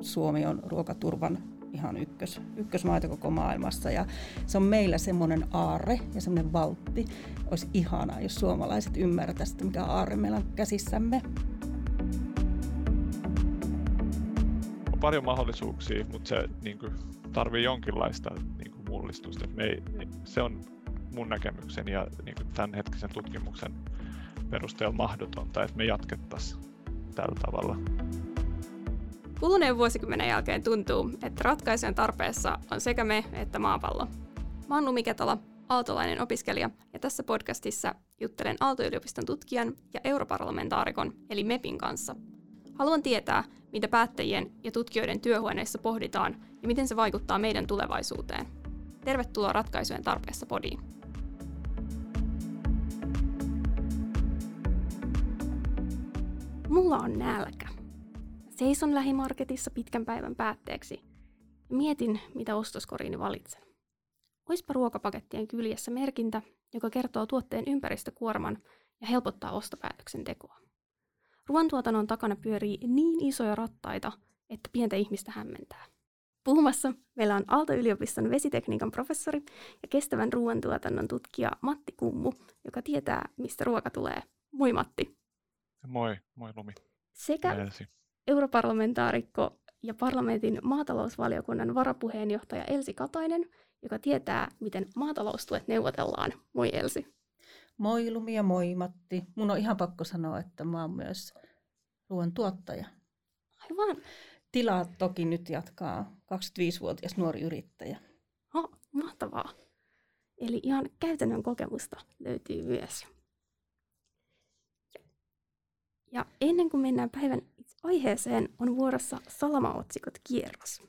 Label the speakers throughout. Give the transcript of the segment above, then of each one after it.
Speaker 1: Suomi on ruokaturvan ihan ykkös, ykkösmaita koko maailmassa ja se on meillä semmoinen aarre ja semmoinen valtti. Olisi ihanaa, jos suomalaiset ymmärtäisivät, mikä aarre meillä on käsissämme.
Speaker 2: On paljon mahdollisuuksia, mutta se niin kuin, tarvii jonkinlaista niin kuin, mullistusta. Me ei, se on mun näkemyksen ja niin kuin, tämänhetkisen tutkimuksen perusteella mahdotonta, että me jatkettaisiin tällä tavalla.
Speaker 3: Kuluneen vuosikymmenen jälkeen tuntuu, että ratkaisujen tarpeessa on sekä me että maapallo. Mä oon Lumi Ketala, aaltolainen opiskelija, ja tässä podcastissa juttelen Aalto-yliopiston tutkijan ja europarlamentaarikon, eli MEPin kanssa. Haluan tietää, mitä päättäjien ja tutkijoiden työhuoneissa pohditaan ja miten se vaikuttaa meidän tulevaisuuteen. Tervetuloa ratkaisujen tarpeessa podiin. Mulla on nälkä. Seison lähimarketissa pitkän päivän päätteeksi ja mietin, mitä ostoskoriini valitsen. Oispa ruokapakettien kyljessä merkintä, joka kertoo tuotteen ympäristökuorman ja helpottaa ostopäätöksen tekoa. Ruoantuotannon takana pyörii niin isoja rattaita, että pientä ihmistä hämmentää. Puhumassa meillä on Aalto-yliopiston vesitekniikan professori ja kestävän ruoantuotannon tutkija Matti Kummu, joka tietää, mistä ruoka tulee. Moi Matti.
Speaker 2: Moi, moi Lumi.
Speaker 3: Sekä. Europarlamentaarikko ja parlamentin maatalousvaliokunnan varapuheenjohtaja Elsi Katainen, joka tietää, miten maataloustuet neuvotellaan. Moi Elsi.
Speaker 1: Moi Lumi ja moi Matti. Mun on ihan pakko sanoa, että mä oon myös ruoan tuottaja.
Speaker 3: Aivan.
Speaker 1: Tilaa toki nyt jatkaa 25-vuotias nuori yrittäjä.
Speaker 3: Oh, mahtavaa. Eli ihan käytännön kokemusta löytyy myös. Ja ennen kuin mennään päivän aiheeseen, on vuorossa salamaotsikot kierros.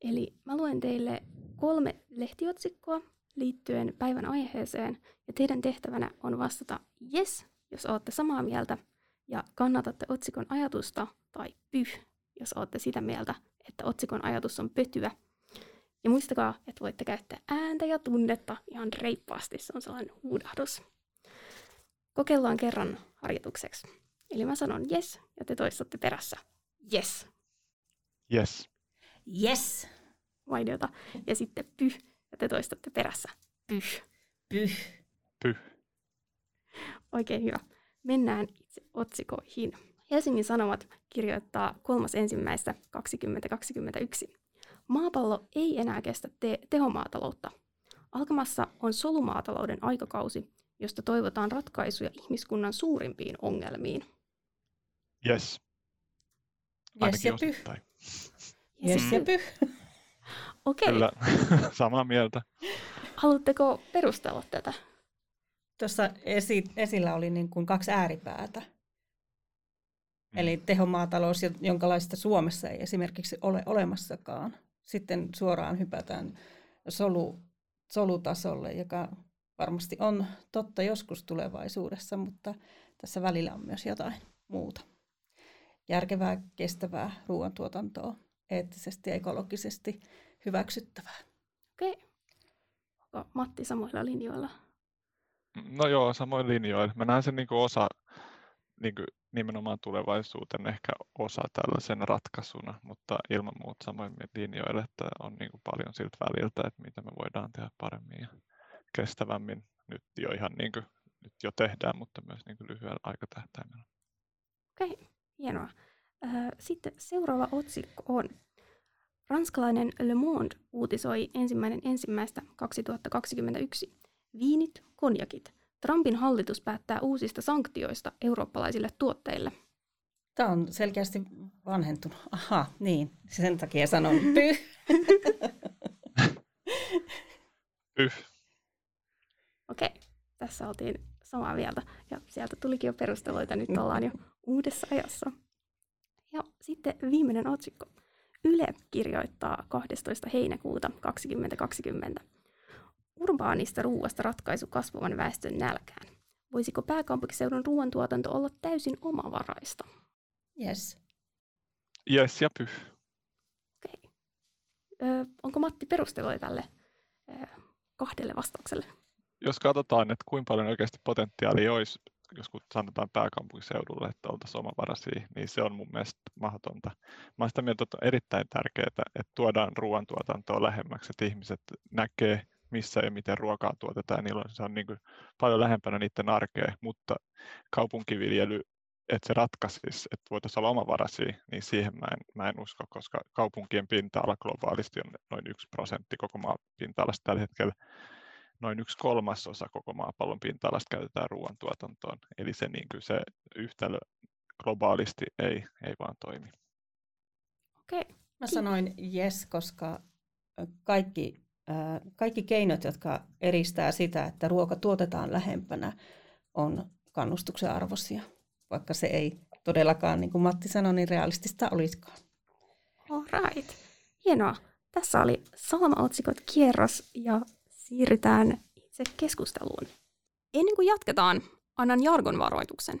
Speaker 3: Eli mä luen teille kolme lehtiotsikkoa liittyen päivän aiheeseen, ja teidän tehtävänä on vastata yes, jos olette samaa mieltä, ja kannatatte otsikon ajatusta, tai pyh, jos olette sitä mieltä, että otsikon ajatus on pötyä. Ja muistakaa, että voitte käyttää ääntä ja tunnetta ihan reippaasti, se on sellainen huudahdus. Kokeillaan kerran harjoitukseksi. Eli mä sanon yes, ja te toistatte perässä yes.
Speaker 2: Yes.
Speaker 1: Yes.
Speaker 3: Mainiota. Ja sitten pyh, ja te toistatte perässä pyh.
Speaker 1: Pyh.
Speaker 2: Pyh.
Speaker 3: Oikein hyvä. Mennään itse otsikoihin. Helsingin Sanomat kirjoittaa kolmas ensimmäistä 2021. Maapallo ei enää kestä te- tehomaataloutta. Alkamassa on solumaatalouden aikakausi, josta toivotaan ratkaisuja ihmiskunnan suurimpiin ongelmiin.
Speaker 2: Yes.
Speaker 1: Yes ja pyh. Yes ja pyh.
Speaker 3: Okei. Okay.
Speaker 2: Kyllä, samaa mieltä.
Speaker 3: Haluatteko perustella tätä?
Speaker 1: Tuossa esi- esillä oli niin kuin kaksi ääripäätä. Mm. Eli tehomaatalous, jonkalaista Suomessa ei esimerkiksi ole olemassakaan. Sitten suoraan hypätään solu, solutasolle, joka varmasti on totta joskus tulevaisuudessa, mutta tässä välillä on myös jotain muuta. Järkevää, kestävää ruoantuotantoa, eettisesti ja ekologisesti hyväksyttävää.
Speaker 3: Okei. Onko Matti samoilla linjoilla?
Speaker 2: No joo, samoin linjoilla. Mä näen sen niin kuin osa niin kuin nimenomaan tulevaisuuden ehkä osa tällaisen ratkaisuna, mutta ilman muuta samoin linjoille, että on niin kuin paljon siltä väliltä, että mitä me voidaan tehdä paremmin ja kestävämmin nyt jo ihan niin kuin, nyt jo tehdään, mutta myös niin kuin lyhyellä aikatähtäimellä.
Speaker 3: Okei, hienoa. Sitten seuraava otsikko on Ranskalainen Le Monde uutisoi ensimmäinen ensimmäistä 2021. Viinit, konjakit. Trumpin hallitus päättää uusista sanktioista eurooppalaisille tuotteille.
Speaker 1: Tämä on selkeästi vanhentunut. Aha, niin. Sen takia sanon pyh.
Speaker 2: pyh.
Speaker 3: Okei, tässä oltiin samaa mieltä. Ja sieltä tulikin jo perusteluita, nyt ollaan jo uudessa ajassa. Ja sitten viimeinen otsikko. Yle kirjoittaa 12. heinäkuuta 2020. Urbaanista ruuasta ratkaisu kasvavan väestön nälkään. Voisiko pääkaupunkiseudun ruoantuotanto olla täysin omavaraista?
Speaker 1: Yes.
Speaker 2: Yes ja pyh.
Speaker 3: Okei. Ö, onko Matti perusteluja tälle ö, kahdelle vastaukselle?
Speaker 2: Jos katsotaan, että kuinka paljon oikeasti potentiaalia olisi jos sanotaan pääkaupunkiseudulle, että oltaisiin omavaraisia, niin se on mun mielestä mahdotonta. Mä sitä mieltä, että on erittäin tärkeää, että tuodaan ruoantuotantoa lähemmäksi, että ihmiset näkee, missä ja miten ruokaa tuotetaan. Niillä on, se on niin kuin paljon lähempänä niiden arkea, mutta kaupunkiviljely, että se ratkaisisi, että voitaisiin olla omavaraisia, niin siihen mä en, mä en usko, koska kaupunkien pinta-ala globaalisti on noin yksi prosentti koko maan pinta-alasta tällä hetkellä noin yksi kolmasosa koko maapallon pinta-alasta käytetään ruoantuotantoon. Eli se, niin kuin se yhtälö globaalisti ei, ei vaan toimi.
Speaker 3: Okei.
Speaker 1: Mä sanoin yes, koska kaikki, kaikki keinot, jotka eristää sitä, että ruoka tuotetaan lähempänä, on kannustuksen arvoisia, vaikka se ei todellakaan, niin kuin Matti sanoi, niin realistista olisikaan.
Speaker 3: All right. Hienoa. Tässä oli Salma-otsikot kierros ja siirrytään itse keskusteluun. Ennen kuin jatketaan, annan jargon varoituksen.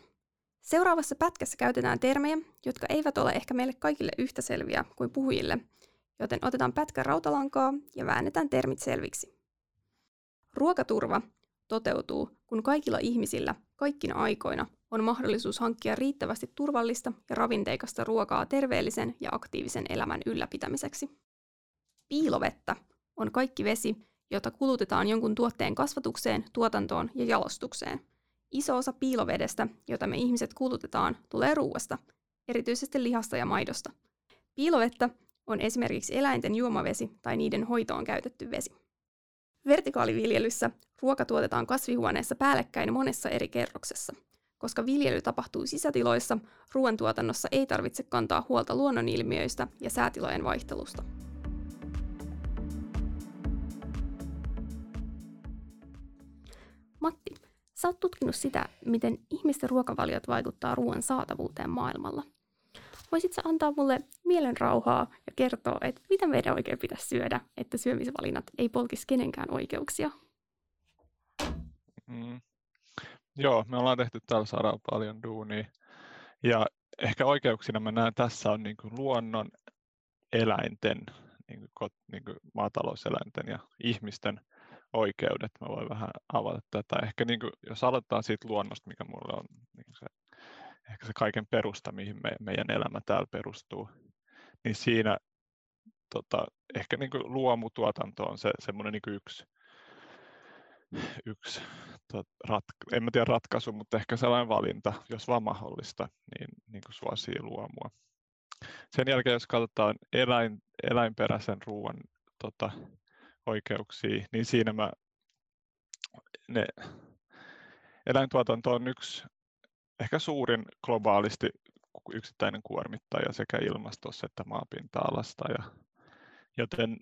Speaker 3: Seuraavassa pätkässä käytetään termejä, jotka eivät ole ehkä meille kaikille yhtä selviä kuin puhujille, joten otetaan pätkä rautalankaa ja väännetään termit selviksi. Ruokaturva toteutuu, kun kaikilla ihmisillä kaikkina aikoina on mahdollisuus hankkia riittävästi turvallista ja ravinteikasta ruokaa terveellisen ja aktiivisen elämän ylläpitämiseksi. Piilovettä on kaikki vesi, jota kulutetaan jonkun tuotteen kasvatukseen, tuotantoon ja jalostukseen. Iso osa piilovedestä, jota me ihmiset kulutetaan, tulee ruuasta, erityisesti lihasta ja maidosta. Piilovettä on esimerkiksi eläinten juomavesi tai niiden hoitoon käytetty vesi. Vertikaaliviljelyssä ruoka tuotetaan kasvihuoneessa päällekkäin monessa eri kerroksessa. Koska viljely tapahtuu sisätiloissa, ruoantuotannossa ei tarvitse kantaa huolta luonnonilmiöistä ja säätilojen vaihtelusta. Sä oot tutkinut sitä, miten ihmisten ruokavaliot vaikuttaa ruoan saatavuuteen maailmalla. Voisitko antaa mulle mielen rauhaa ja kertoa, että mitä meidän oikein pitäisi syödä, että syömisvalinnat ei polkisi kenenkään oikeuksia?
Speaker 2: Mm. Joo, me ollaan tehty tällä saralla paljon duunia. Ja ehkä oikeuksina mä näen tässä on niin kuin luonnon, eläinten, niin kuin, niin kuin maatalouseläinten ja ihmisten oikeudet. Mä voin vähän avata tätä. Ehkä niin kuin, jos aloitetaan siitä luonnosta, mikä mulle on niin se, ehkä se kaiken perusta, mihin me, meidän elämä täällä perustuu, niin siinä tota, ehkä niin kuin luomutuotanto on se semmoinen niin yksi, yksi tot, rat, en mä tiedä ratkaisu, mutta ehkä sellainen valinta, jos vaan mahdollista, niin, niin kuin suosii luomua. Sen jälkeen, jos katsotaan eläin, eläinperäisen ruoan tota, oikeuksia, niin siinä mä, ne, eläintuotanto on yksi ehkä suurin globaalisti yksittäinen kuormittaja sekä ilmastossa että maapinta-alasta. Ja, joten,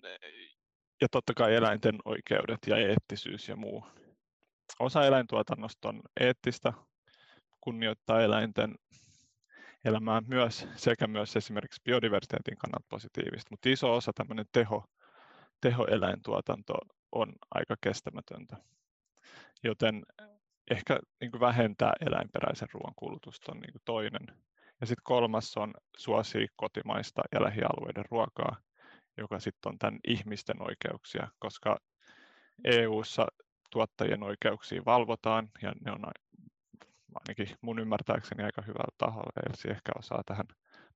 Speaker 2: ja totta kai eläinten oikeudet ja eettisyys ja muu. Osa eläintuotannosta on eettistä, kunnioittaa eläinten elämää myös sekä myös esimerkiksi biodiversiteetin kannalta positiivista, mutta iso osa tämmöinen teho, tehoeläintuotanto on aika kestämätöntä. Joten ehkä niin kuin vähentää eläinperäisen ruoan kulutusta on niin kuin toinen. Ja sitten kolmas on suosii kotimaista ja lähialueiden ruokaa, joka sitten on tämän ihmisten oikeuksia, koska EU:ssa tuottajien oikeuksia valvotaan ja ne on ainakin mun ymmärtääkseni aika hyvällä taholla. Elsi ehkä osaa tähän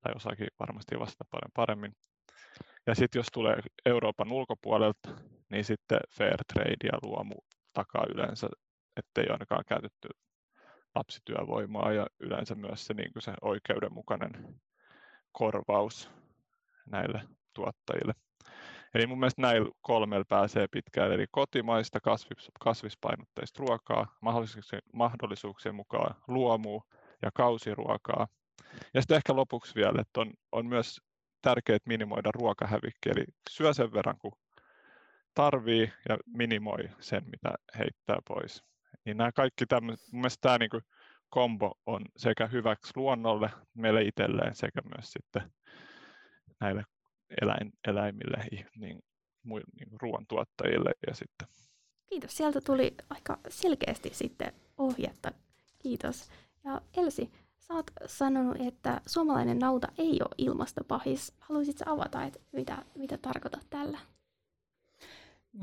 Speaker 2: tai osaakin varmasti vastata paljon paremmin. Ja sitten jos tulee Euroopan ulkopuolelta, niin sitten fair trade ja luomu takaa yleensä, ettei ainakaan käytetty lapsityövoimaa ja yleensä myös se, niin se oikeudenmukainen korvaus näille tuottajille. Eli mun mielestä näillä kolmella pääsee pitkään, eli kotimaista kasvis, kasvispainotteista ruokaa, mahdollisuuksien, mahdollisuuksien mukaan luomua ja kausiruokaa. Ja sitten ehkä lopuksi vielä, että on, on myös tärkeää minimoida ruokahävikki, eli syö sen verran kuin tarvii ja minimoi sen, mitä heittää pois. Niin nämä kaikki tämmöiset, mun mielestä tämä niin kombo on sekä hyväksi luonnolle, meille itselleen sekä myös sitten näille eläin, eläimille, niin, niin ruoantuottajille ja sitten.
Speaker 3: Kiitos, sieltä tuli aika selkeästi sitten ohjetta. Kiitos. Ja Elsi, Sä oot sanonut, että suomalainen nauta ei ole ilmastopahis. Haluaisitko avata, että mitä, mitä tarkoitat tällä?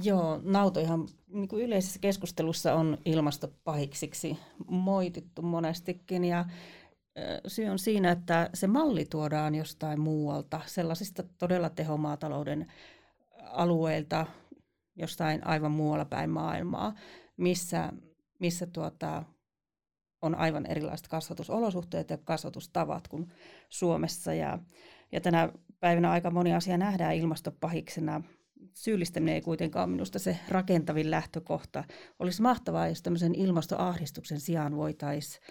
Speaker 1: Joo, nautoihan niin kuin yleisessä keskustelussa on ilmastopahiksiksi moitittu monestikin ja syy on siinä, että se malli tuodaan jostain muualta, sellaisista todella tehomaatalouden alueilta, jostain aivan muualla päin maailmaa, missä, missä tuota, on aivan erilaiset kasvatusolosuhteet ja kasvatustavat kuin Suomessa. Ja, ja tänä päivänä aika moni asia nähdään ilmastopahiksena. Syyllistäminen ei kuitenkaan ole minusta se rakentavin lähtökohta. Olisi mahtavaa, jos tämmöisen ilmastoahdistuksen sijaan voitaisiin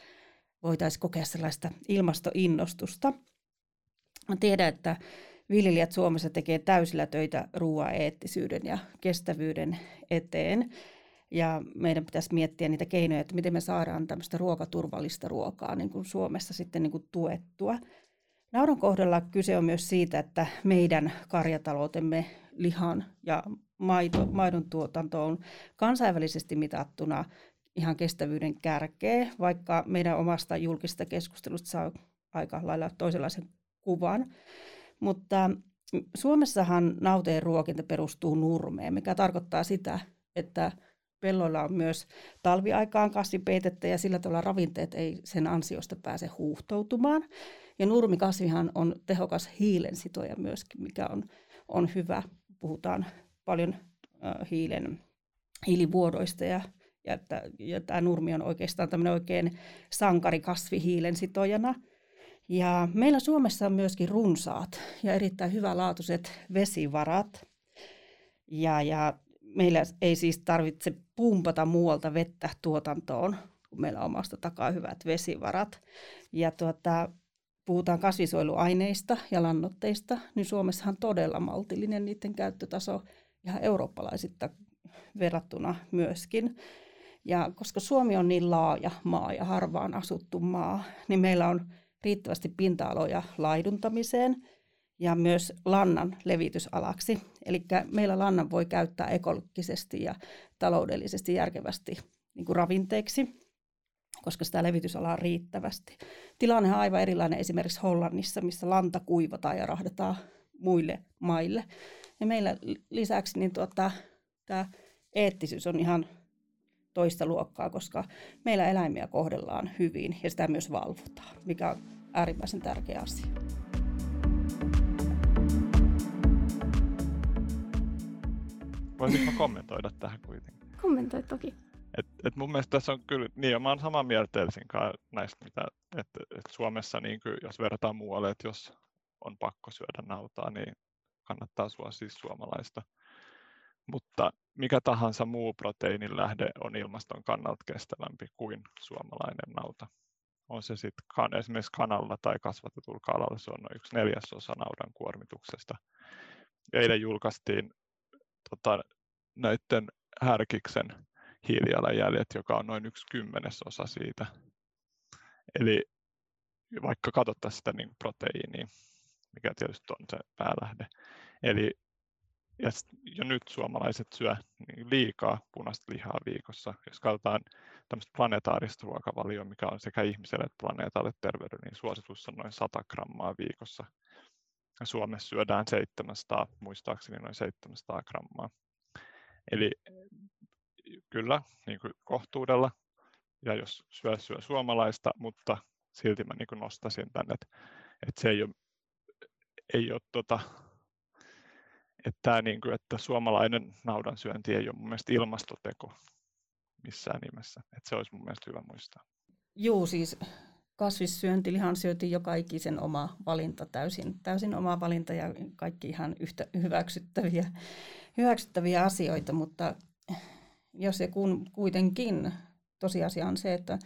Speaker 1: voitais kokea sellaista ilmastoinnostusta. Mä tiedän, että viljelijät Suomessa tekee täysillä töitä ruoan eettisyyden ja kestävyyden eteen. Ja meidän pitäisi miettiä niitä keinoja, että miten me saadaan tämmöistä ruokaturvallista ruokaa niin kuin Suomessa sitten niin kuin tuettua. Naudan kohdalla kyse on myös siitä, että meidän karjataloutemme lihan ja maito, maidon tuotanto on kansainvälisesti mitattuna ihan kestävyyden kärkeä, vaikka meidän omasta julkisesta keskustelusta saa aika lailla toisenlaisen kuvan. Mutta Suomessahan nauteen ruokinta perustuu nurmeen, mikä tarkoittaa sitä, että pelloilla on myös talviaikaan kasvipeitettä ja sillä tavalla ravinteet ei sen ansiosta pääse huuhtoutumaan. Ja nurmikasvihan on tehokas hiilensitoja myöskin, mikä on, on hyvä. Puhutaan paljon hiilen, hiilivuodoista ja, ja, että, ja tämä nurmi on oikeastaan tämmöinen oikein sankarikasvi hiilensitojana. Ja meillä Suomessa on myöskin runsaat ja erittäin hyvälaatuiset vesivarat. Ja, ja meillä ei siis tarvitse pumpata muualta vettä tuotantoon, kun meillä on omasta takaa hyvät vesivarat. Ja tuota, puhutaan kasvisuojeluaineista ja lannoitteista, niin Suomessahan todella maltillinen niiden käyttötaso ihan eurooppalaisista verrattuna myöskin. Ja koska Suomi on niin laaja maa ja harvaan asuttu maa, niin meillä on riittävästi pinta-aloja laiduntamiseen – ja myös lannan levitysalaksi. Eli meillä lannan voi käyttää ekologisesti ja taloudellisesti järkevästi niin kuin ravinteeksi, koska sitä levitysalaa on riittävästi. Tilanne on aivan erilainen esimerkiksi Hollannissa, missä lanta kuivataan ja rahdetaan muille maille. Ja meillä lisäksi niin tuota, tämä eettisyys on ihan toista luokkaa, koska meillä eläimiä kohdellaan hyvin ja sitä myös valvotaan, mikä on äärimmäisen tärkeä asia.
Speaker 2: Voisinko kommentoida tähän kuitenkin?
Speaker 3: Kommentoi toki.
Speaker 2: Et, et mun mielestä tässä on kyllä, niin mä oon samaa mieltä Elsin näistä, mitä, että et Suomessa, niin kuin, jos verrataan muualle, että jos on pakko syödä nautaa, niin kannattaa suosia siis suomalaista. Mutta mikä tahansa muu proteiinin lähde on ilmaston kannalta kestävämpi kuin suomalainen nauta. On se sitten kan, esimerkiksi kanalla tai kasvatetulla kalalla, se on noin yksi neljäsosa naudan kuormituksesta. Eilen julkaistiin tota, näiden härkiksen hiilijalanjäljet, joka on noin yksi kymmenesosa siitä. Eli vaikka katsottaisiin sitä niin proteiiniä, mikä tietysti on se päälähde. Eli ja jo nyt suomalaiset syö niin liikaa punaista lihaa viikossa. Jos katsotaan tämmöistä planetaarista ruokavalioa, mikä on sekä ihmiselle että planeetalle terveydelle, niin suositus on noin 100 grammaa viikossa. Suomessa syödään 700, muistaakseni noin 700 grammaa. Eli kyllä niin kuin kohtuudella, ja jos syö, syö suomalaista, mutta silti mä niin nostasin tänne, että, että se ei ole, ei ole tota, että, tämä, niin kuin, että suomalainen naudan syönti ei ole mun mielestä ilmastoteko missään nimessä. Että se olisi mun mielestä hyvä muistaa.
Speaker 1: Joo, siis kasvissyönti, lihansyönti, joka ikisen oma valinta, täysin, täysin oma valinta ja kaikki ihan yhtä hyväksyttäviä, hyväksyttäviä asioita, mutta jos se kun kuitenkin tosiasia on se, että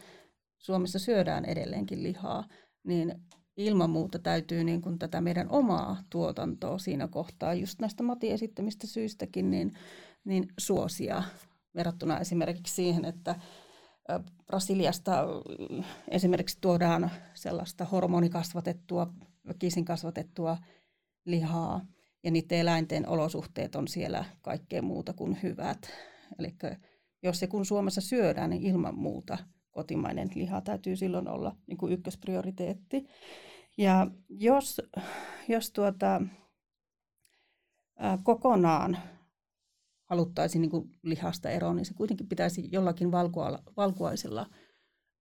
Speaker 1: Suomessa syödään edelleenkin lihaa, niin ilman muuta täytyy niin kuin tätä meidän omaa tuotantoa siinä kohtaa, just näistä Mati esittämistä syistäkin, niin, niin suosia verrattuna esimerkiksi siihen, että Brasiliasta esimerkiksi tuodaan sellaista hormonikasvatettua, väkisin kasvatettua lihaa, ja niiden eläinten olosuhteet on siellä kaikkea muuta kuin hyvät. Eli jos se kun Suomessa syödään, niin ilman muuta kotimainen liha täytyy silloin olla niin kuin ykkösprioriteetti. Ja jos, jos tuota, ää, kokonaan haluttaisiin niin kuin lihasta eroon, niin se kuitenkin pitäisi jollakin valkuaisella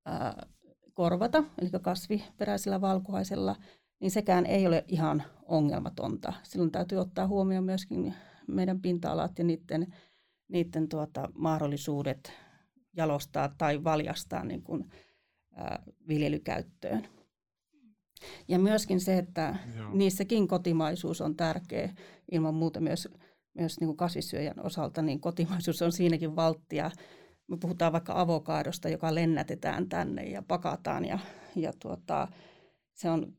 Speaker 1: ää, korvata, eli kasviperäisellä valkuaisella, niin sekään ei ole ihan ongelmatonta. Silloin täytyy ottaa huomioon myöskin meidän pinta-alat ja niiden, niiden tuota, mahdollisuudet jalostaa tai valjastaa niin kuin, ää, viljelykäyttöön. Ja myöskin se, että Joo. niissäkin kotimaisuus on tärkeä ilman muuta myös, myös niin kuin kasvissyöjän osalta, niin kotimaisuus on siinäkin valttia. Me puhutaan vaikka avokaadosta, joka lennätetään tänne ja pakataan ja, ja tuota, se on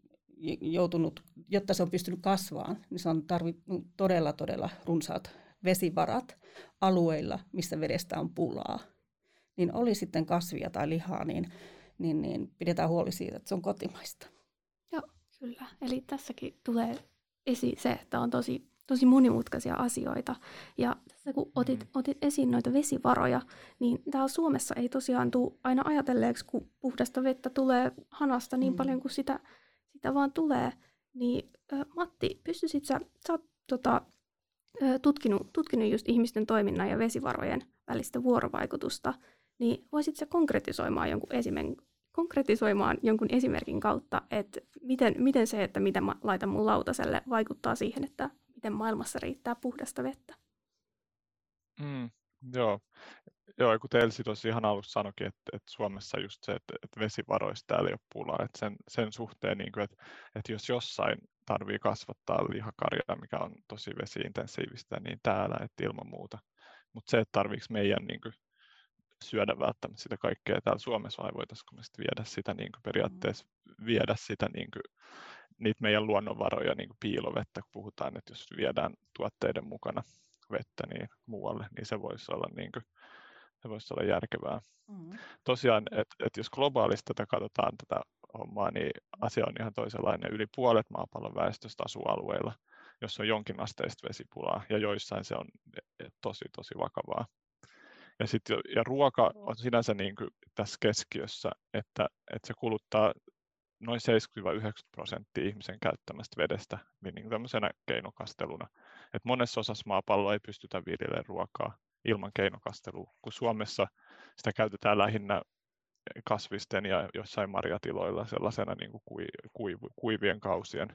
Speaker 1: joutunut, jotta se on pystynyt kasvaan, niin se on tarvinnut todella, todella runsaat vesivarat alueilla, missä vedestä on pulaa. Niin oli sitten kasvia tai lihaa, niin, niin, niin pidetään huoli siitä, että se on kotimaista.
Speaker 3: Joo, kyllä. Eli tässäkin tulee esiin se, että on tosi, tosi monimutkaisia asioita. Ja tässä kun otit, mm. otit esiin noita vesivaroja, niin täällä Suomessa ei tosiaan tule aina ajatelleeksi, kun puhdasta vettä tulee hanasta niin mm. paljon kuin sitä sitä vaan tulee, niin ö, Matti, pystyisit sä, sä oot tota, ö, tutkinut, tutkinut just ihmisten toiminnan ja vesivarojen välistä vuorovaikutusta, niin voisit sä konkretisoimaan jonkun, esimen, konkretisoimaan jonkun esimerkin kautta, että miten, miten se, että mitä mä laitan mun lautaselle, vaikuttaa siihen, että miten maailmassa riittää puhdasta vettä?
Speaker 2: Mm, joo, Joo, kun Telsi tosi ihan alussa sanoikin, että, että Suomessa just se, että, että vesivaroista täällä ei ole pulaa, että sen, sen suhteen, niin kuin, että, että jos jossain tarvii kasvattaa lihakarjaa, mikä on tosi vesiintensiivistä, niin täällä, että ilman muuta. Mutta se, että tarviiko meidän niin kuin, syödä välttämättä sitä kaikkea täällä Suomessa vai voitaisiinko me sitten viedä sitä niin kuin periaatteessa viedä sitä niin kuin, niitä meidän luonnonvaroja niin kuin piilovettä, kun puhutaan, että jos viedään tuotteiden mukana vettä niin muualle, niin se voisi olla niin kuin, se voisi olla järkevää. Mm. Tosiaan, että et jos globaalista tätä katsotaan tätä hommaa, niin asia on ihan toisenlainen. Yli puolet maapallon väestöstä asuu alueilla, jossa on jonkin asteista vesipulaa, ja joissain se on e, tosi, tosi vakavaa. Ja, sit, ja ruoka on sinänsä niin kuin tässä keskiössä, että, että se kuluttaa noin 70-90 prosenttia ihmisen käyttämästä vedestä niin, niin tämmöisenä keinokasteluna. Et monessa osassa maapalloa ei pystytä viljelemään ruokaa ilman keinokastelua, kun Suomessa sitä käytetään lähinnä kasvisten ja jossain marjatiloilla sellaisena niin kuin kuiv, kuivien kausien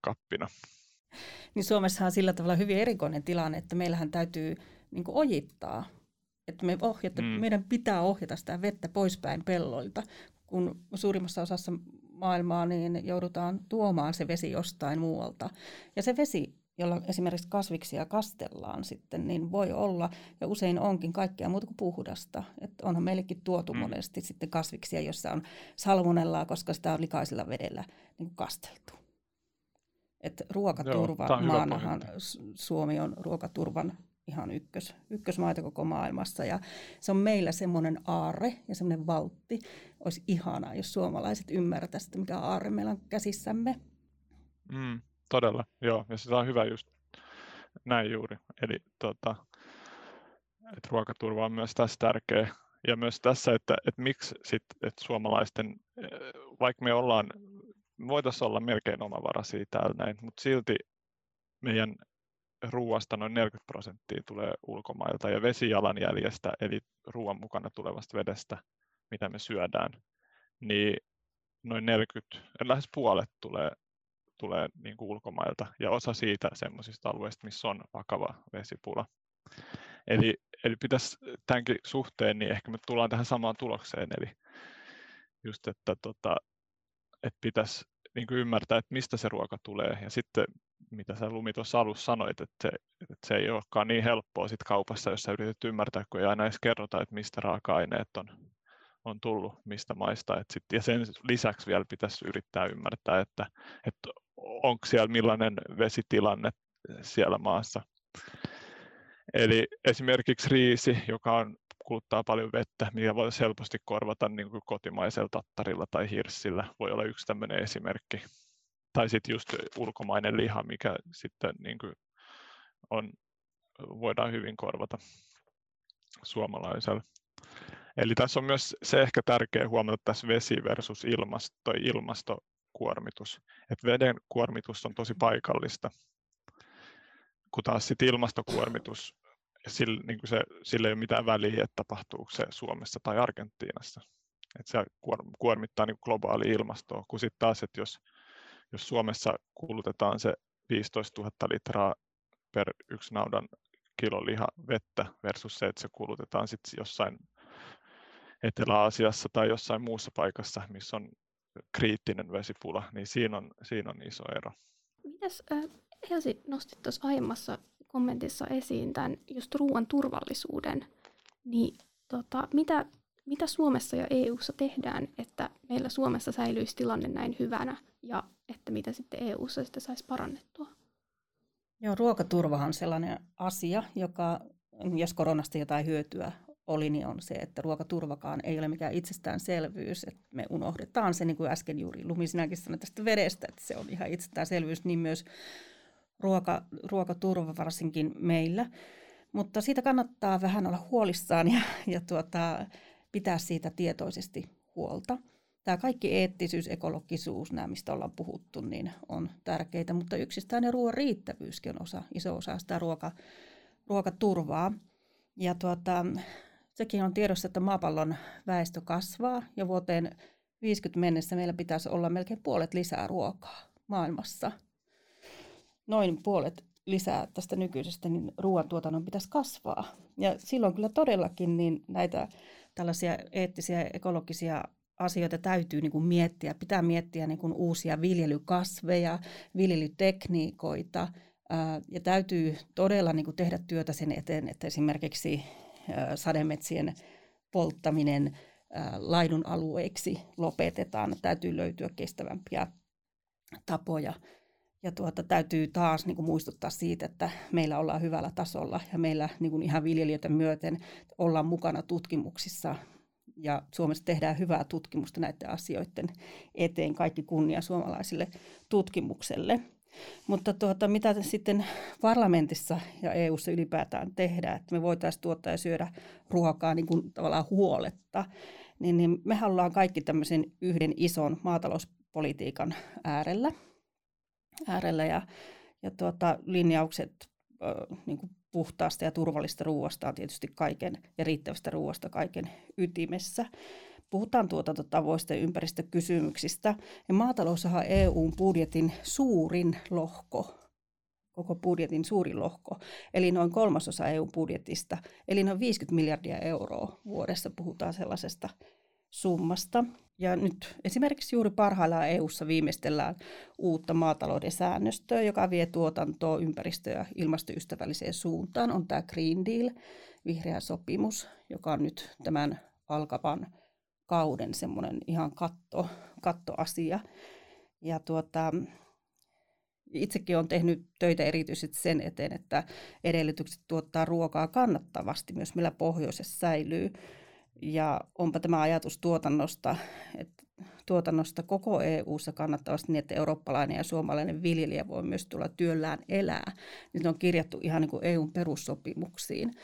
Speaker 2: kappina.
Speaker 1: Niin Suomessa on sillä tavalla hyvin erikoinen tilanne, että meillähän täytyy niin kuin ojittaa. Että me ohjata, mm. meidän pitää ohjata sitä vettä poispäin pelloilta, kun suurimmassa osassa maailmaa niin joudutaan tuomaan se vesi jostain muualta. Ja se vesi jolla esimerkiksi kasviksia kastellaan sitten, niin voi olla, ja usein onkin kaikkea muuta kuin puhdasta. Että onhan meillekin tuotu mm. monesti sitten kasviksia, jossa on salmonellaa, koska sitä on likaisella vedellä niin kuin kasteltu. Että ruokaturva Joo, maanahan Suomi on ruokaturvan ihan ykkös, ykkösmaita koko maailmassa. Ja se on meillä semmoinen aarre ja semmoinen valtti. Olisi ihanaa, jos suomalaiset ymmärtäisivät, mikä aarre meillä on käsissämme.
Speaker 2: Mm. Todella, joo. Ja se on hyvä just näin juuri. Eli tota, että ruokaturva on myös tässä tärkeä. Ja myös tässä, että, että miksi sit, että suomalaisten, eh, vaikka me ollaan, voitaisiin olla melkein omavaraisia täällä näin, mutta silti meidän ruoasta noin 40 prosenttia tulee ulkomailta ja vesijalanjäljestä, eli ruoan mukana tulevasta vedestä, mitä me syödään, niin noin 40, lähes puolet tulee tulee niin kuin ulkomailta ja osa siitä semmoisista alueista, missä on vakava vesipula. Eli, eli pitäisi tämänkin suhteen, niin ehkä me tullaan tähän samaan tulokseen, eli just, että, tota, että pitäisi niin kuin ymmärtää, että mistä se ruoka tulee. Ja sitten, mitä sä Lumi tuossa alussa sanoit, että se, että se ei olekaan niin helppoa sit kaupassa, jos sä yrität ymmärtää, kun ei aina edes kerrota, että mistä raaka-aineet on, on tullut, mistä maista. Et sit, ja sen lisäksi vielä pitäisi yrittää ymmärtää, että, että onko siellä millainen vesitilanne siellä maassa. Eli esimerkiksi riisi, joka on, kuluttaa paljon vettä, mikä voi helposti korvata niin kuin kotimaisella tattarilla tai hirssillä, voi olla yksi tämmöinen esimerkki. Tai sitten just ulkomainen liha, mikä sitten niin kuin on, voidaan hyvin korvata suomalaisella. Eli tässä on myös se ehkä tärkeä huomata tässä vesi versus ilmasto, ilmastokuormitus. Että veden kuormitus on tosi paikallista. kun taas sit ilmastokuormitus, sille, niin se, sille ei ole mitään väliä, että tapahtuuko se Suomessa tai Argentiinassa. Et se kuormittaa niin globaali ilmastoa, kun sitten taas, että jos, jos Suomessa kulutetaan se 15 000 litraa per yksi naudan kilo liha vettä versus se, että se kulutetaan sitten jossain Etelä-Aasiassa tai jossain muussa paikassa, missä on kriittinen vesipula, niin siinä on, siinä on iso ero.
Speaker 3: Mitäs äh, Elsi nostit tuossa aiemmassa kommentissa esiin tämän just ruoan turvallisuuden, niin tota, mitä, mitä Suomessa ja EU:ssa tehdään, että meillä Suomessa säilyisi tilanne näin hyvänä ja että mitä sitten EU:ssa sitten saisi parannettua?
Speaker 1: Joo, ruokaturva on sellainen asia, joka, jos koronasta jotain hyötyä oli, niin on se, että ruokaturvakaan ei ole mikään itsestäänselvyys. Että me unohdetaan se, niin kuin äsken juuri Lumi sinäkin sanoi tästä vedestä, että se on ihan itsestäänselvyys, niin myös ruoka, ruokaturva varsinkin meillä. Mutta siitä kannattaa vähän olla huolissaan ja, ja tuota, pitää siitä tietoisesti huolta. Tämä kaikki eettisyys, ekologisuus, nämä mistä ollaan puhuttu, niin on tärkeitä, mutta yksistään ruoan riittävyyskin on osa, iso osa sitä ruoka, ruokaturvaa. Ja tuota, sekin on tiedossa, että maapallon väestö kasvaa ja vuoteen 50 mennessä meillä pitäisi olla melkein puolet lisää ruokaa maailmassa. Noin puolet lisää tästä nykyisestä, niin ruoantuotannon pitäisi kasvaa. Ja silloin kyllä todellakin niin näitä tällaisia eettisiä ekologisia asioita täytyy niin kuin miettiä. Pitää miettiä niin kuin uusia viljelykasveja, viljelytekniikoita ja täytyy todella niin kuin tehdä työtä sen eteen, että esimerkiksi sademetsien polttaminen laidun alueiksi lopetetaan. Täytyy löytyä kestävämpiä tapoja. Ja tuota, täytyy taas niin kuin muistuttaa siitä, että meillä ollaan hyvällä tasolla ja meillä niin kuin ihan viljelijöitä myöten ollaan mukana tutkimuksissa. Ja Suomessa tehdään hyvää tutkimusta näiden asioiden eteen. Kaikki kunnia suomalaisille tutkimukselle. Mutta tuota, mitä sitten parlamentissa ja EU:ssa ylipäätään tehdään, että me voitaisiin tuottaa ja syödä ruokaa niin kuin tavallaan huoletta, niin, niin me ollaan kaikki tämmöisen yhden ison maatalouspolitiikan äärellä, äärellä ja, ja tuota, linjaukset äh, niin kuin puhtaasta ja turvallista ruoasta on tietysti kaiken ja riittävästä ruoasta kaiken ytimessä puhutaan tuotantotavoista ja ympäristökysymyksistä. Ja maatalous on EU-budjetin suurin lohko, koko budjetin suurin lohko, eli noin kolmasosa EU-budjetista, eli noin 50 miljardia euroa vuodessa puhutaan sellaisesta summasta. Ja nyt esimerkiksi juuri parhaillaan EU:ssa viimeistellään uutta maatalouden säännöstöä, joka vie tuotantoa ympäristö- ja ilmastoystävälliseen suuntaan. On tämä Green Deal, vihreä sopimus, joka on nyt tämän alkavan kauden semmoinen ihan katto, kattoasia. Ja tuota, itsekin olen tehnyt töitä erityisesti sen eteen, että edellytykset tuottaa ruokaa kannattavasti myös meillä pohjoisessa säilyy. Ja onpa tämä ajatus tuotannosta, että tuotannosta koko EU-ssa kannattavasti niin, että eurooppalainen ja suomalainen viljelijä voi myös tulla työllään elää. Nyt on kirjattu ihan niin kuin EUn perussopimuksiin,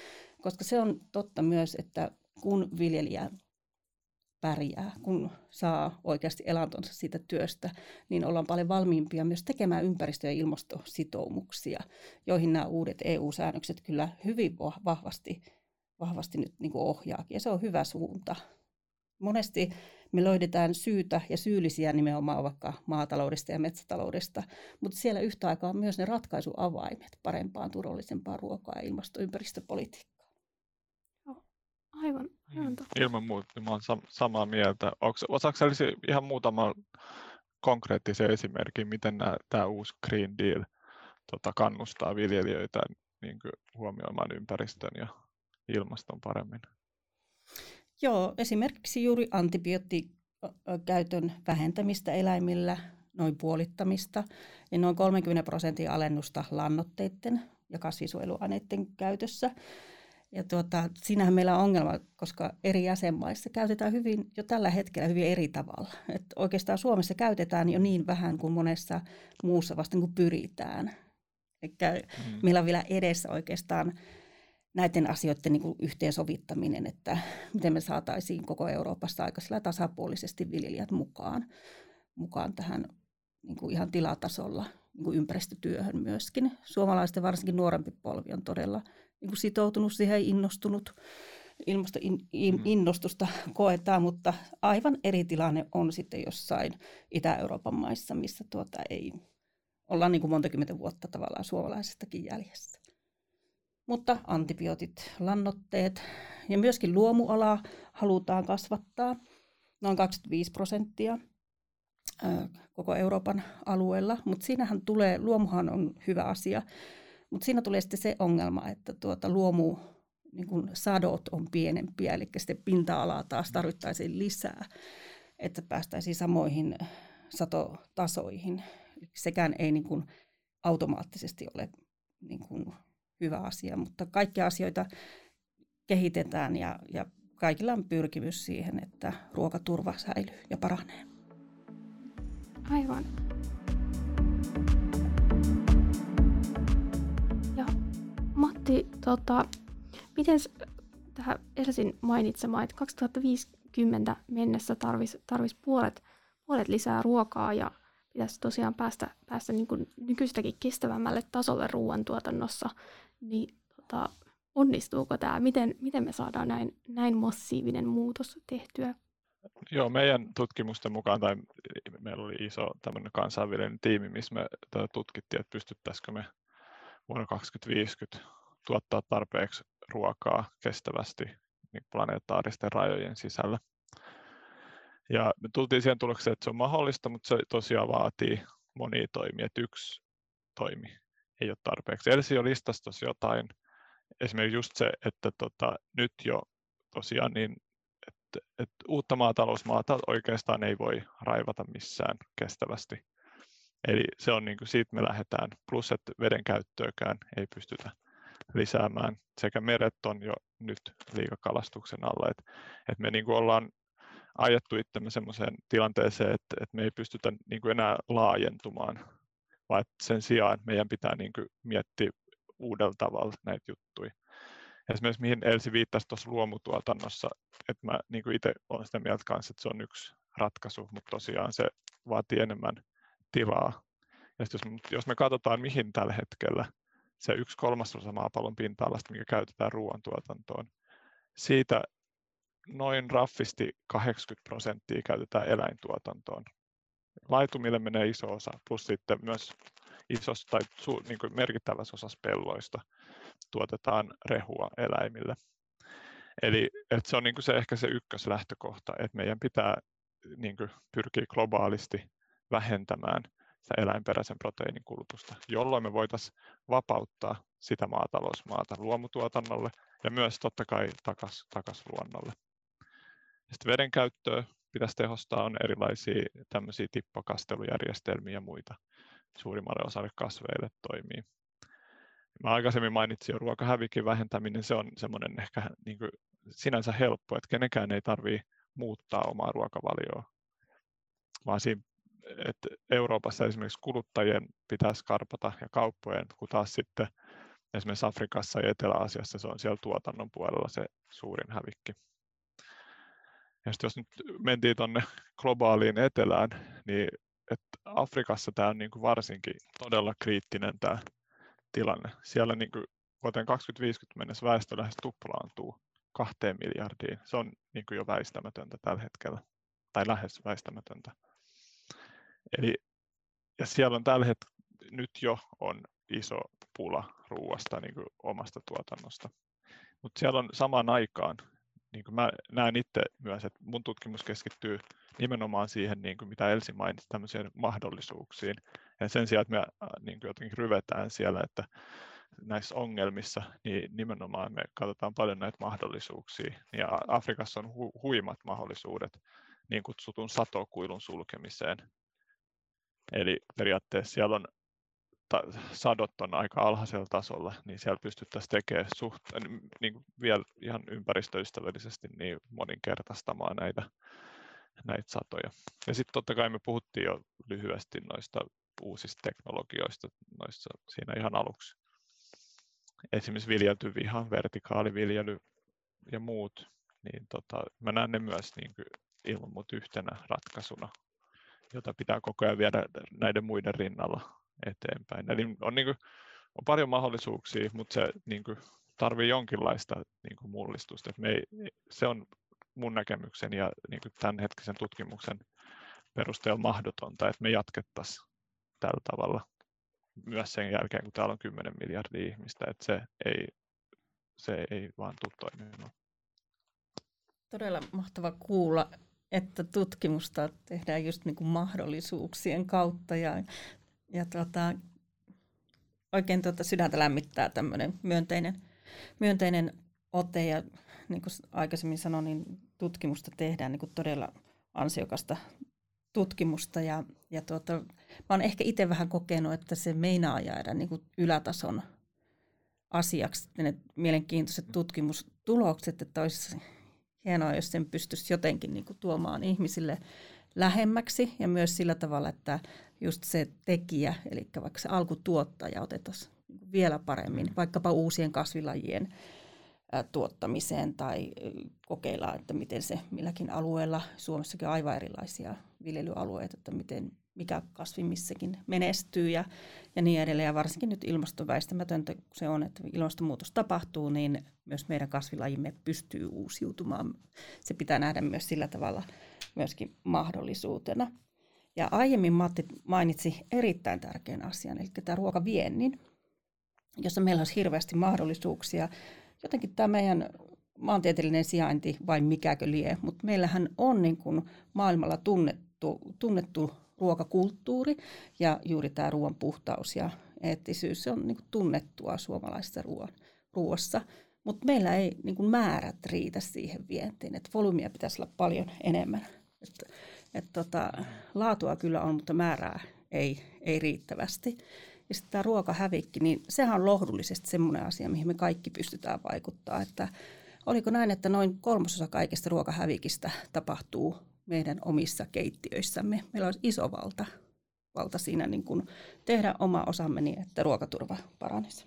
Speaker 1: koska se on totta myös, että kun viljelijä pärjää, kun saa oikeasti elantonsa siitä työstä, niin ollaan paljon valmiimpia myös tekemään ympäristö- ja ilmastositoumuksia, joihin nämä uudet EU-säännökset kyllä hyvin vahvasti, vahvasti nyt niin ohjaakin, ja se on hyvä suunta. Monesti me löydetään syytä ja syyllisiä nimenomaan vaikka maataloudesta ja metsätaloudesta, mutta siellä yhtä aikaa on myös ne ratkaisuavaimet parempaan, turvallisempaan ruokaa ja ilmastoympäristöpolitiikkaan.
Speaker 3: Aivan, aivan totta.
Speaker 2: Ilman muuta, mä olen sam- samaa mieltä. Osaatko ihan muutama konkreettisen esimerkin, miten tämä uusi Green Deal tota, kannustaa viljelijöitä niin kuin, huomioimaan ympäristön ja ilmaston paremmin?
Speaker 1: Joo, esimerkiksi juuri antibioottikäytön vähentämistä eläimillä, noin puolittamista ja noin 30 prosentin alennusta lannoitteiden ja kasvisuojeluaineiden käytössä. Ja tuota, siinähän meillä on ongelma, koska eri jäsenmaissa käytetään hyvin jo tällä hetkellä hyvin eri tavalla. Et oikeastaan Suomessa käytetään jo niin vähän kuin monessa muussa vasta niin kuin pyritään. Eli mm. meillä on vielä edessä oikeastaan näiden asioiden niin kuin yhteensovittaminen, että miten me saataisiin koko Euroopassa aika tasapuolisesti viljelijät mukaan, mukaan tähän niin kuin ihan tilatasolla niin kuin ympäristötyöhön myöskin. Suomalaisten varsinkin nuorempi polvi on todella niin kuin sitoutunut siihen innostunut. Ilmastoinnostusta mm. koetaan, mutta aivan eri tilanne on sitten jossain Itä-Euroopan maissa, missä tuota ei olla niin kuin monta kymmentä vuotta tavallaan suomalaisestakin jäljessä. Mutta antibiootit, lannotteet ja myöskin luomualaa halutaan kasvattaa noin 25 prosenttia koko Euroopan alueella, mutta siinähän tulee, luomuhan on hyvä asia, mutta siinä tulee sitten se ongelma, että tuota luomu niin kun sadot on pienempiä, eli sitten pinta-alaa taas tarvittaisiin lisää, että päästäisiin samoihin satotasoihin. Sekään ei niin kuin automaattisesti ole niin kuin hyvä asia, mutta kaikkia asioita kehitetään ja, ja kaikilla on pyrkimys siihen, että ruokaturva säilyy ja paranee.
Speaker 3: Aivan. Ja Matti, tota, miten tähän Elsin mainitsemaan, että 2050 mennessä tarvisi tarvis puolet, puolet lisää ruokaa ja pitäisi tosiaan päästä, päästä niin kuin nykyistäkin kestävämmälle tasolle ruoantuotannossa, niin tota, onnistuuko tämä? Miten, miten me saadaan näin, näin massiivinen muutos tehtyä?
Speaker 2: Joo, meidän tutkimusten mukaan, tai meillä oli iso tämmöinen kansainvälinen tiimi, missä me tutkittiin, että pystyttäisikö me vuonna 2050 tuottaa tarpeeksi ruokaa kestävästi niin planeetaaristen rajojen sisällä. Ja me tultiin siihen tulokseen, että se on mahdollista, mutta se tosiaan vaatii monia toimia. Että yksi toimi ei ole tarpeeksi. Elsi jo listasi jotain. Esimerkiksi just se, että tota, nyt jo tosiaan niin, että, että uutta maatalousmaata oikeastaan ei voi raivata missään kestävästi. Eli se on niin kuin, siitä me lähdetään. Plus, että veden käyttöäkään ei pystytä lisäämään. Sekä meret on jo nyt liikakalastuksen alla. Että, että me niin kuin ollaan ajettu itsemme sellaiseen tilanteeseen, että, että me ei pystytä niin kuin enää laajentumaan, vaan että sen sijaan meidän pitää niin kuin miettiä uudella tavalla näitä juttuja. Esimerkiksi mihin Elsi viittasi tuossa luomutuotannossa, että mä niin kuin itse olen sitä mieltä kanssa, että se on yksi ratkaisu, mutta tosiaan se vaatii enemmän tilaa. Ja jos, jos me katsotaan, mihin tällä hetkellä se yksi kolmasosa maapallon pinta-alasta, mikä käytetään ruoantuotantoon, siitä noin raffisti 80 prosenttia käytetään eläintuotantoon. Laitumille menee iso osa, plus sitten myös isossa tai su, niin kuin merkittävässä osassa pelloista tuotetaan rehua eläimille. Eli että se on niin kuin se ehkä se ykköslähtökohta, että meidän pitää niin kuin pyrkiä globaalisti vähentämään sitä eläinperäisen proteiinin kulutusta, jolloin me voitaisiin vapauttaa sitä maatalousmaata luomutuotannolle ja myös totta kai takaisin takas luonnolle. Sitten veden käyttöä pitäisi tehostaa, on erilaisia tämmöisiä tippakastelujärjestelmiä ja muita suurimmalle osalle kasveille toimii. Mä aikaisemmin mainitsin jo ruokahävikin vähentäminen, se on semmoinen ehkä niin kuin sinänsä helppo, että kenenkään ei tarvitse muuttaa omaa ruokavalioa, vaan siinä, että Euroopassa esimerkiksi kuluttajien pitäisi karpata ja kauppojen, kun taas sitten esimerkiksi Afrikassa ja Etelä-Asiassa se on siellä tuotannon puolella se suurin hävikki. Ja jos nyt mentiin tuonne globaaliin etelään, niin että Afrikassa tämä on niin kuin varsinkin todella kriittinen tämä tilanne. Siellä niin kuin vuoteen 2050 mennessä väestö lähes tuplaantuu kahteen miljardiin. Se on niin kuin jo väistämätöntä tällä hetkellä, tai lähes väistämätöntä. Eli, ja siellä on tällä hetkellä, nyt jo on iso pula ruuasta niin kuin omasta tuotannosta. Mutta siellä on samaan aikaan niin kuin mä näen itse myös, että mun tutkimus keskittyy nimenomaan siihen, niin kuin mitä Elsi mainitsi, tämmöisiin mahdollisuuksiin. Ja sen sijaan, että me niin kuin jotenkin ryvetään siellä, että näissä ongelmissa, niin nimenomaan me katsotaan paljon näitä mahdollisuuksia. Ja Afrikassa on hu- huimat mahdollisuudet niin kutsutun satokuilun sulkemiseen. Eli periaatteessa siellä on sadot on aika alhaisella tasolla, niin siellä pystyttäisiin tekemään suht, niin kuin vielä ihan ympäristöystävällisesti niin moninkertaistamaan näitä, näitä satoja. Ja sitten totta kai me puhuttiin jo lyhyesti noista uusista teknologioista noissa siinä ihan aluksi. Esimerkiksi viljelty viha, vertikaaliviljely ja muut, niin tota, mä näen ne myös niin kuin ilman muuta yhtenä ratkaisuna, jota pitää koko ajan viedä näiden muiden rinnalla eteenpäin. Eli on, niin kuin, on paljon mahdollisuuksia, mutta se niin kuin, tarvii jonkinlaista niin kuin mullistusta. me ei, se on mun näkemyksen ja niin kuin tämänhetkisen tutkimuksen perusteella mahdotonta, että me jatkettaisiin tällä tavalla myös sen jälkeen, kun täällä on 10 miljardia ihmistä, että se ei, se ei vaan tule toimimaan.
Speaker 1: Todella mahtava kuulla, että tutkimusta tehdään just niin kuin mahdollisuuksien kautta ja, ja tuota, oikein tuota sydäntä lämmittää tämmöinen myönteinen, myönteinen ote. Ja niin kuin aikaisemmin sanoin, niin tutkimusta tehdään niin kuin todella ansiokasta tutkimusta. Ja, ja tuota, mä olen ehkä itse vähän kokenut, että se meinaa jäädä niin kuin ylätason asiaksi, ne mielenkiintoiset tutkimustulokset, että olisi hienoa, jos sen pystyisi jotenkin niin kuin tuomaan ihmisille lähemmäksi. Ja myös sillä tavalla, että just se tekijä, eli vaikka se alkutuottaja otettaisiin vielä paremmin, vaikkapa uusien kasvilajien tuottamiseen tai kokeillaan, että miten se milläkin alueella, Suomessakin on aivan erilaisia viljelyalueita, että miten mikä kasvi missäkin menestyy ja, ja niin edelleen. Ja varsinkin nyt ilmastoväistämätöntä se on, että ilmastonmuutos tapahtuu, niin myös meidän kasvilajimme pystyy uusiutumaan. Se pitää nähdä myös sillä tavalla myöskin mahdollisuutena. Ja aiemmin Matti mainitsi erittäin tärkeän asian, eli tämä ruokaviennin, jossa meillä olisi hirveästi mahdollisuuksia. Jotenkin tämä meidän maantieteellinen sijainti, vai mikäkö lie, mutta meillähän on niin kuin maailmalla tunnettu, tunnettu ruokakulttuuri ja juuri tämä ruoan puhtaus ja eettisyys, se on niin kuin tunnettua suomalaisessa ruoassa. Mutta meillä ei niin kuin määrät riitä siihen vientiin, että volyymia pitäisi olla paljon enemmän. Et, et tota, laatua kyllä on, mutta määrää ei, ei riittävästi. Ja sitten tämä ruokahävikki, niin sehän on lohdullisesti semmoinen asia, mihin me kaikki pystytään vaikuttaa. Että oliko näin, että noin kolmasosa kaikesta ruokahävikistä tapahtuu meidän omissa keittiöissämme. Meillä olisi iso valta, valta siinä niin kuin tehdä oma osamme niin, että ruokaturva paranisi.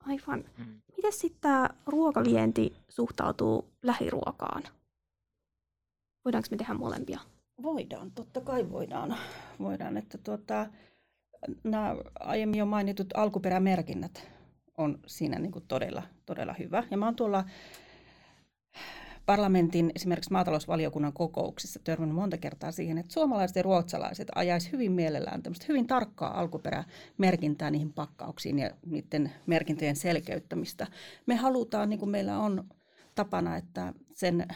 Speaker 3: Aivan. Mm. Miten sitten tämä ruokavienti suhtautuu lähiruokaan? Voidaanko me tehdä molempia?
Speaker 1: Voidaan, totta kai voidaan. voidaan että tuota, nämä aiemmin jo mainitut alkuperämerkinnät on siinä niin kuin todella, todella hyvä. Ja mä oon tuolla parlamentin esimerkiksi maatalousvaliokunnan kokouksissa törmännyt monta kertaa siihen, että suomalaiset ja ruotsalaiset ajaisi hyvin mielellään tämmöistä hyvin tarkkaa alkuperämerkintää niihin pakkauksiin ja niiden merkintöjen selkeyttämistä. Me halutaan, niin kuin meillä on tapana, että sen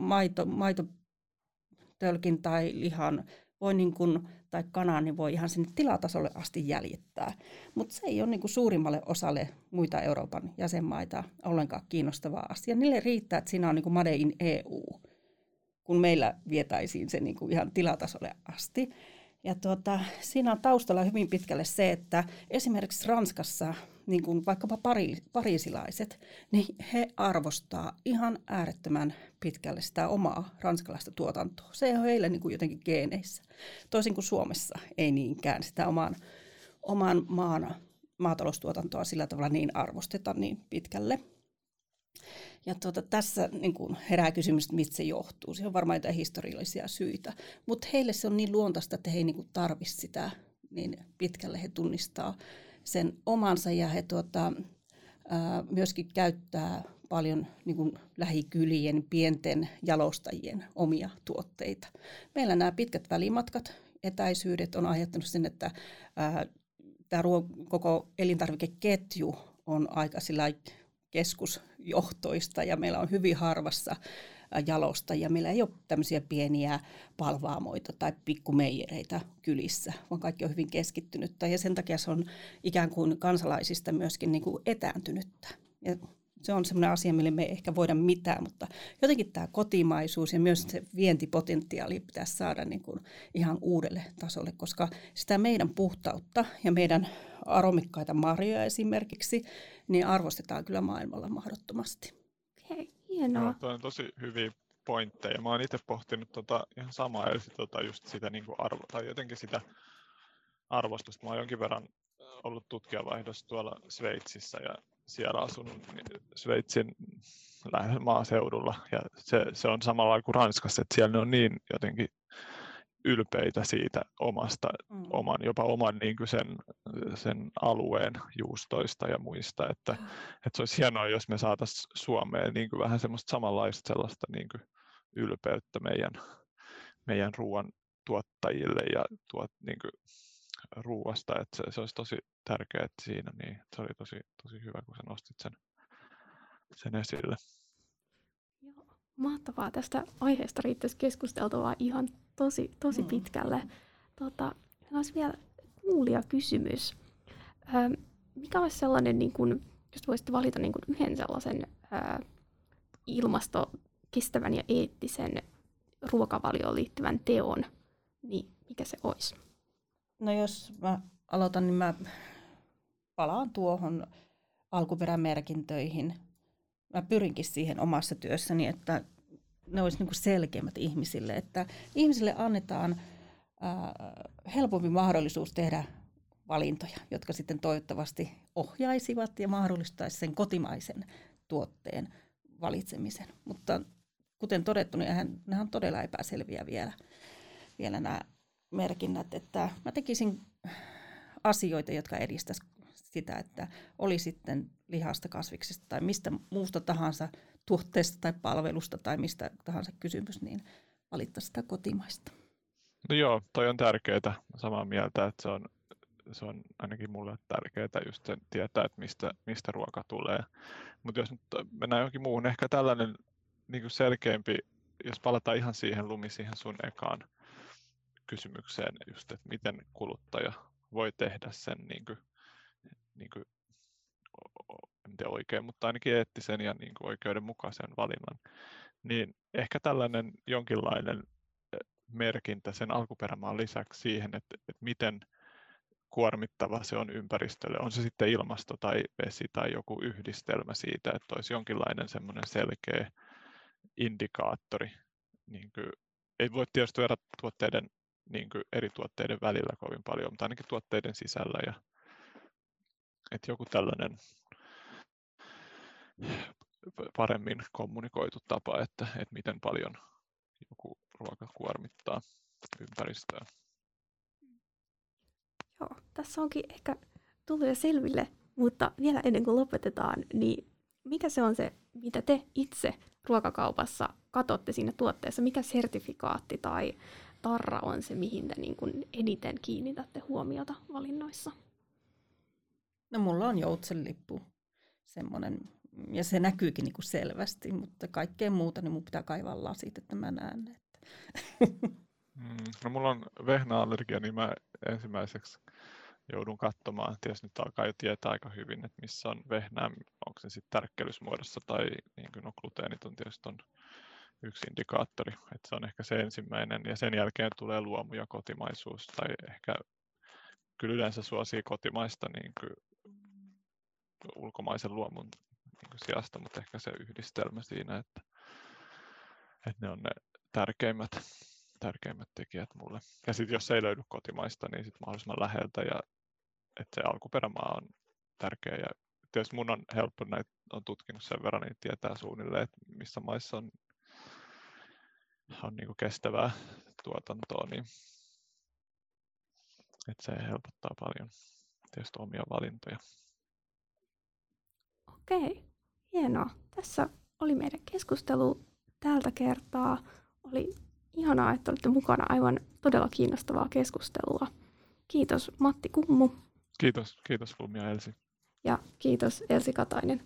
Speaker 1: maito, maitotölkin tai lihan voi niin kuin, tai kanaa, niin voi ihan sinne tilatasolle asti jäljittää. Mutta se ei ole niin kuin suurimmalle osalle muita Euroopan jäsenmaita ollenkaan kiinnostava asia. Niille riittää, että siinä on niin kuin Made in EU, kun meillä vietäisiin se niin kuin ihan tilatasolle asti. Ja tuota, siinä on taustalla hyvin pitkälle se, että esimerkiksi Ranskassa niin kuin vaikkapa pari, pariisilaiset, niin he arvostaa ihan äärettömän pitkälle sitä omaa ranskalaista tuotantoa. Se on heille niin kuin jotenkin geeneissä. Toisin kuin Suomessa ei niinkään sitä oman, oman maan maataloustuotantoa sillä tavalla niin arvosteta niin pitkälle. Ja tuota, tässä niin kuin herää kysymys, että mistä se johtuu. Siihen on varmaan jotain historiallisia syitä. Mutta heille se on niin luontaista, että he ei niin tarvitse sitä niin pitkälle. He tunnistaa sen omansa ja he tuota, ää, myöskin käyttää paljon niin kuin lähikylien, pienten jalostajien omia tuotteita. Meillä nämä pitkät välimatkat, etäisyydet on aiheuttanut sen, että ää, tämä ruo- koko elintarvikeketju on aika keskusjohtoista ja meillä on hyvin harvassa jalostajia. Meillä ei ole tämmöisiä pieniä palvaamoita tai pikkumeijereitä kylissä, vaan kaikki on hyvin keskittynyttä ja sen takia se on ikään kuin kansalaisista myöskin niin kuin etääntynyttä. Ja se on semmoinen asia, mille me ei ehkä voida mitään, mutta jotenkin tämä kotimaisuus ja myös se vientipotentiaali pitäisi saada niin kuin ihan uudelle tasolle, koska sitä meidän puhtautta ja meidän aromikkaita marjoja esimerkiksi, niin arvostetaan kyllä maailmalla mahdottomasti.
Speaker 3: Hienoa. Joo,
Speaker 2: toi on tosi hyviä pointteja. Mä oon itse pohtinut tota ihan samaa, eli tota just sitä niin kuin arvo, tai jotenkin sitä arvostusta. Mä oon jonkin verran ollut tutkijavaihdossa tuolla Sveitsissä ja siellä asunut Sveitsin maaseudulla ja se, se on samalla kuin Ranskassa, että siellä ne on niin jotenkin ylpeitä siitä omasta, mm. oman, jopa oman niin kuin sen, sen alueen juustoista ja muista, että, että se olisi hienoa, jos me saataisiin Suomeen niin kuin vähän semmoista samanlaista sellaista niin kuin ylpeyttä meidän, meidän ruoan tuottajille ja tuot, niin kuin, ruuasta, että se, se olisi tosi tärkeää että siinä, niin se oli tosi, tosi hyvä, kun sä nostit sen, sen esille.
Speaker 3: Mahtavaa. Tästä aiheesta riittäisi keskusteltavaa ihan tosi, tosi mm. pitkälle. Tota, olisi vielä kuulia kysymys. Ö, mikä olisi sellainen, niin kun, jos voisitte valita niin kun yhden sellaisen ö, ilmasto kestävän ja eettisen ruokavalioon liittyvän teon, niin mikä se olisi?
Speaker 1: No jos mä aloitan, niin mä palaan tuohon alkuperämerkintöihin. Mä pyrinkin siihen omassa työssäni, että ne olisi niin selkeimmät ihmisille, että ihmisille annetaan ää, helpompi mahdollisuus tehdä valintoja, jotka sitten toivottavasti ohjaisivat ja mahdollistaisi sen kotimaisen tuotteen valitsemisen. Mutta kuten todettu, niin nämä on todella epäselviä vielä, vielä nämä merkinnät, että mä tekisin asioita, jotka edistäisivät sitä, että oli sitten lihasta, kasviksesta tai mistä muusta tahansa tuotteesta tai palvelusta tai mistä tahansa kysymys, niin valittaa sitä kotimaista.
Speaker 2: No joo, toi on tärkeää. Samaa mieltä, että se on, se on ainakin mulle tärkeää just sen tietää, että mistä, mistä ruoka tulee. Mutta jos nyt mennään johonkin muuhun, ehkä tällainen niin kuin selkeämpi, jos palataan ihan siihen Lumi, siihen sun ekaan kysymykseen, just, että miten kuluttaja voi tehdä sen niin kuin, niin kuin, en tiedä oikein, mutta ainakin eettisen ja niin kuin oikeudenmukaisen valinnan, niin ehkä tällainen jonkinlainen merkintä sen alkuperämaan lisäksi siihen, että, että miten kuormittava se on ympäristölle, on se sitten ilmasto tai vesi tai joku yhdistelmä siitä, että olisi jonkinlainen semmoinen selkeä indikaattori. Niin kuin, ei voi tietysti verrata tuotteiden niin kuin eri tuotteiden välillä kovin paljon, mutta ainakin tuotteiden sisällä. Ja, että joku tällainen paremmin kommunikoitu tapa, että, että miten paljon joku ruoka kuormittaa ympäristöä.
Speaker 3: Joo, tässä onkin ehkä tullut jo selville, mutta vielä ennen kuin lopetetaan, niin mikä se on se, mitä te itse ruokakaupassa katsotte siinä tuotteessa, mikä sertifikaatti tai tarra on se, mihin te niin kuin eniten kiinnitätte huomiota valinnoissa?
Speaker 1: No mulla on joutsenlippu, semmoinen, ja se näkyykin niin kuin selvästi, mutta kaikkea muuta, niin mun pitää kaivaa lasit, että mä näen. Että.
Speaker 2: Mm, no mulla on vehnäallergia, niin mä ensimmäiseksi joudun katsomaan. Tietysti nyt alkaa jo tietää aika hyvin, että missä on vehnää, onko se sitten tärkkelysmuodossa tai niin kuin no, gluteenit on tietysti on yksi indikaattori, että se on ehkä se ensimmäinen ja sen jälkeen tulee luomu ja kotimaisuus tai ehkä kyllä yleensä suosii kotimaista niin kuin ulkomaisen luomun niin kuin sijasta, mutta ehkä se yhdistelmä siinä, että, että ne on ne tärkeimmät, tärkeimmät tekijät mulle. Ja sitten jos ei löydy kotimaista, niin sitten mahdollisimman läheltä ja että se alkuperämaa on tärkeä ja tietysti mun on helppo näitä, on tutkinut sen verran, niin tietää suunnilleen, että missä maissa on on niin kestävää tuotantoa, niin että se helpottaa paljon tietysti omia valintoja.
Speaker 3: Okei, hienoa. Tässä oli meidän keskustelu tältä kertaa. Oli ihanaa, että olitte mukana aivan todella kiinnostavaa keskustelua. Kiitos Matti Kummu.
Speaker 2: Kiitos, kiitos Lumi ja Elsi.
Speaker 3: Ja kiitos Elsi Katainen.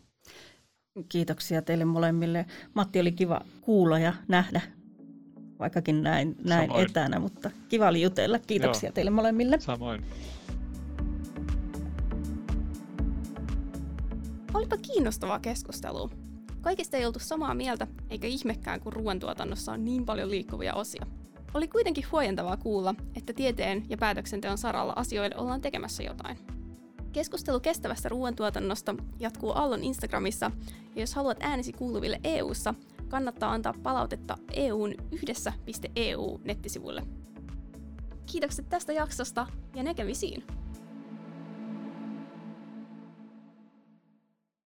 Speaker 1: Kiitoksia teille molemmille. Matti oli kiva kuulla ja nähdä vaikkakin näin, näin etänä, mutta kiva oli jutella. Kiitoksia Joo. teille molemmille.
Speaker 2: Samoin.
Speaker 3: Olipa kiinnostavaa keskustelua. Kaikista ei oltu samaa mieltä, eikä ihmekään, kun ruoantuotannossa on niin paljon liikkuvia osia. Oli kuitenkin huojentavaa kuulla, että tieteen ja päätöksenteon saralla asioille ollaan tekemässä jotain. Keskustelu kestävästä ruoantuotannosta jatkuu Allon Instagramissa, ja jos haluat äänesi kuuluville EU:ssa, kannattaa antaa palautetta EUn yhdessä.eu nettisivuille. Kiitokset tästä jaksosta ja näkemisiin!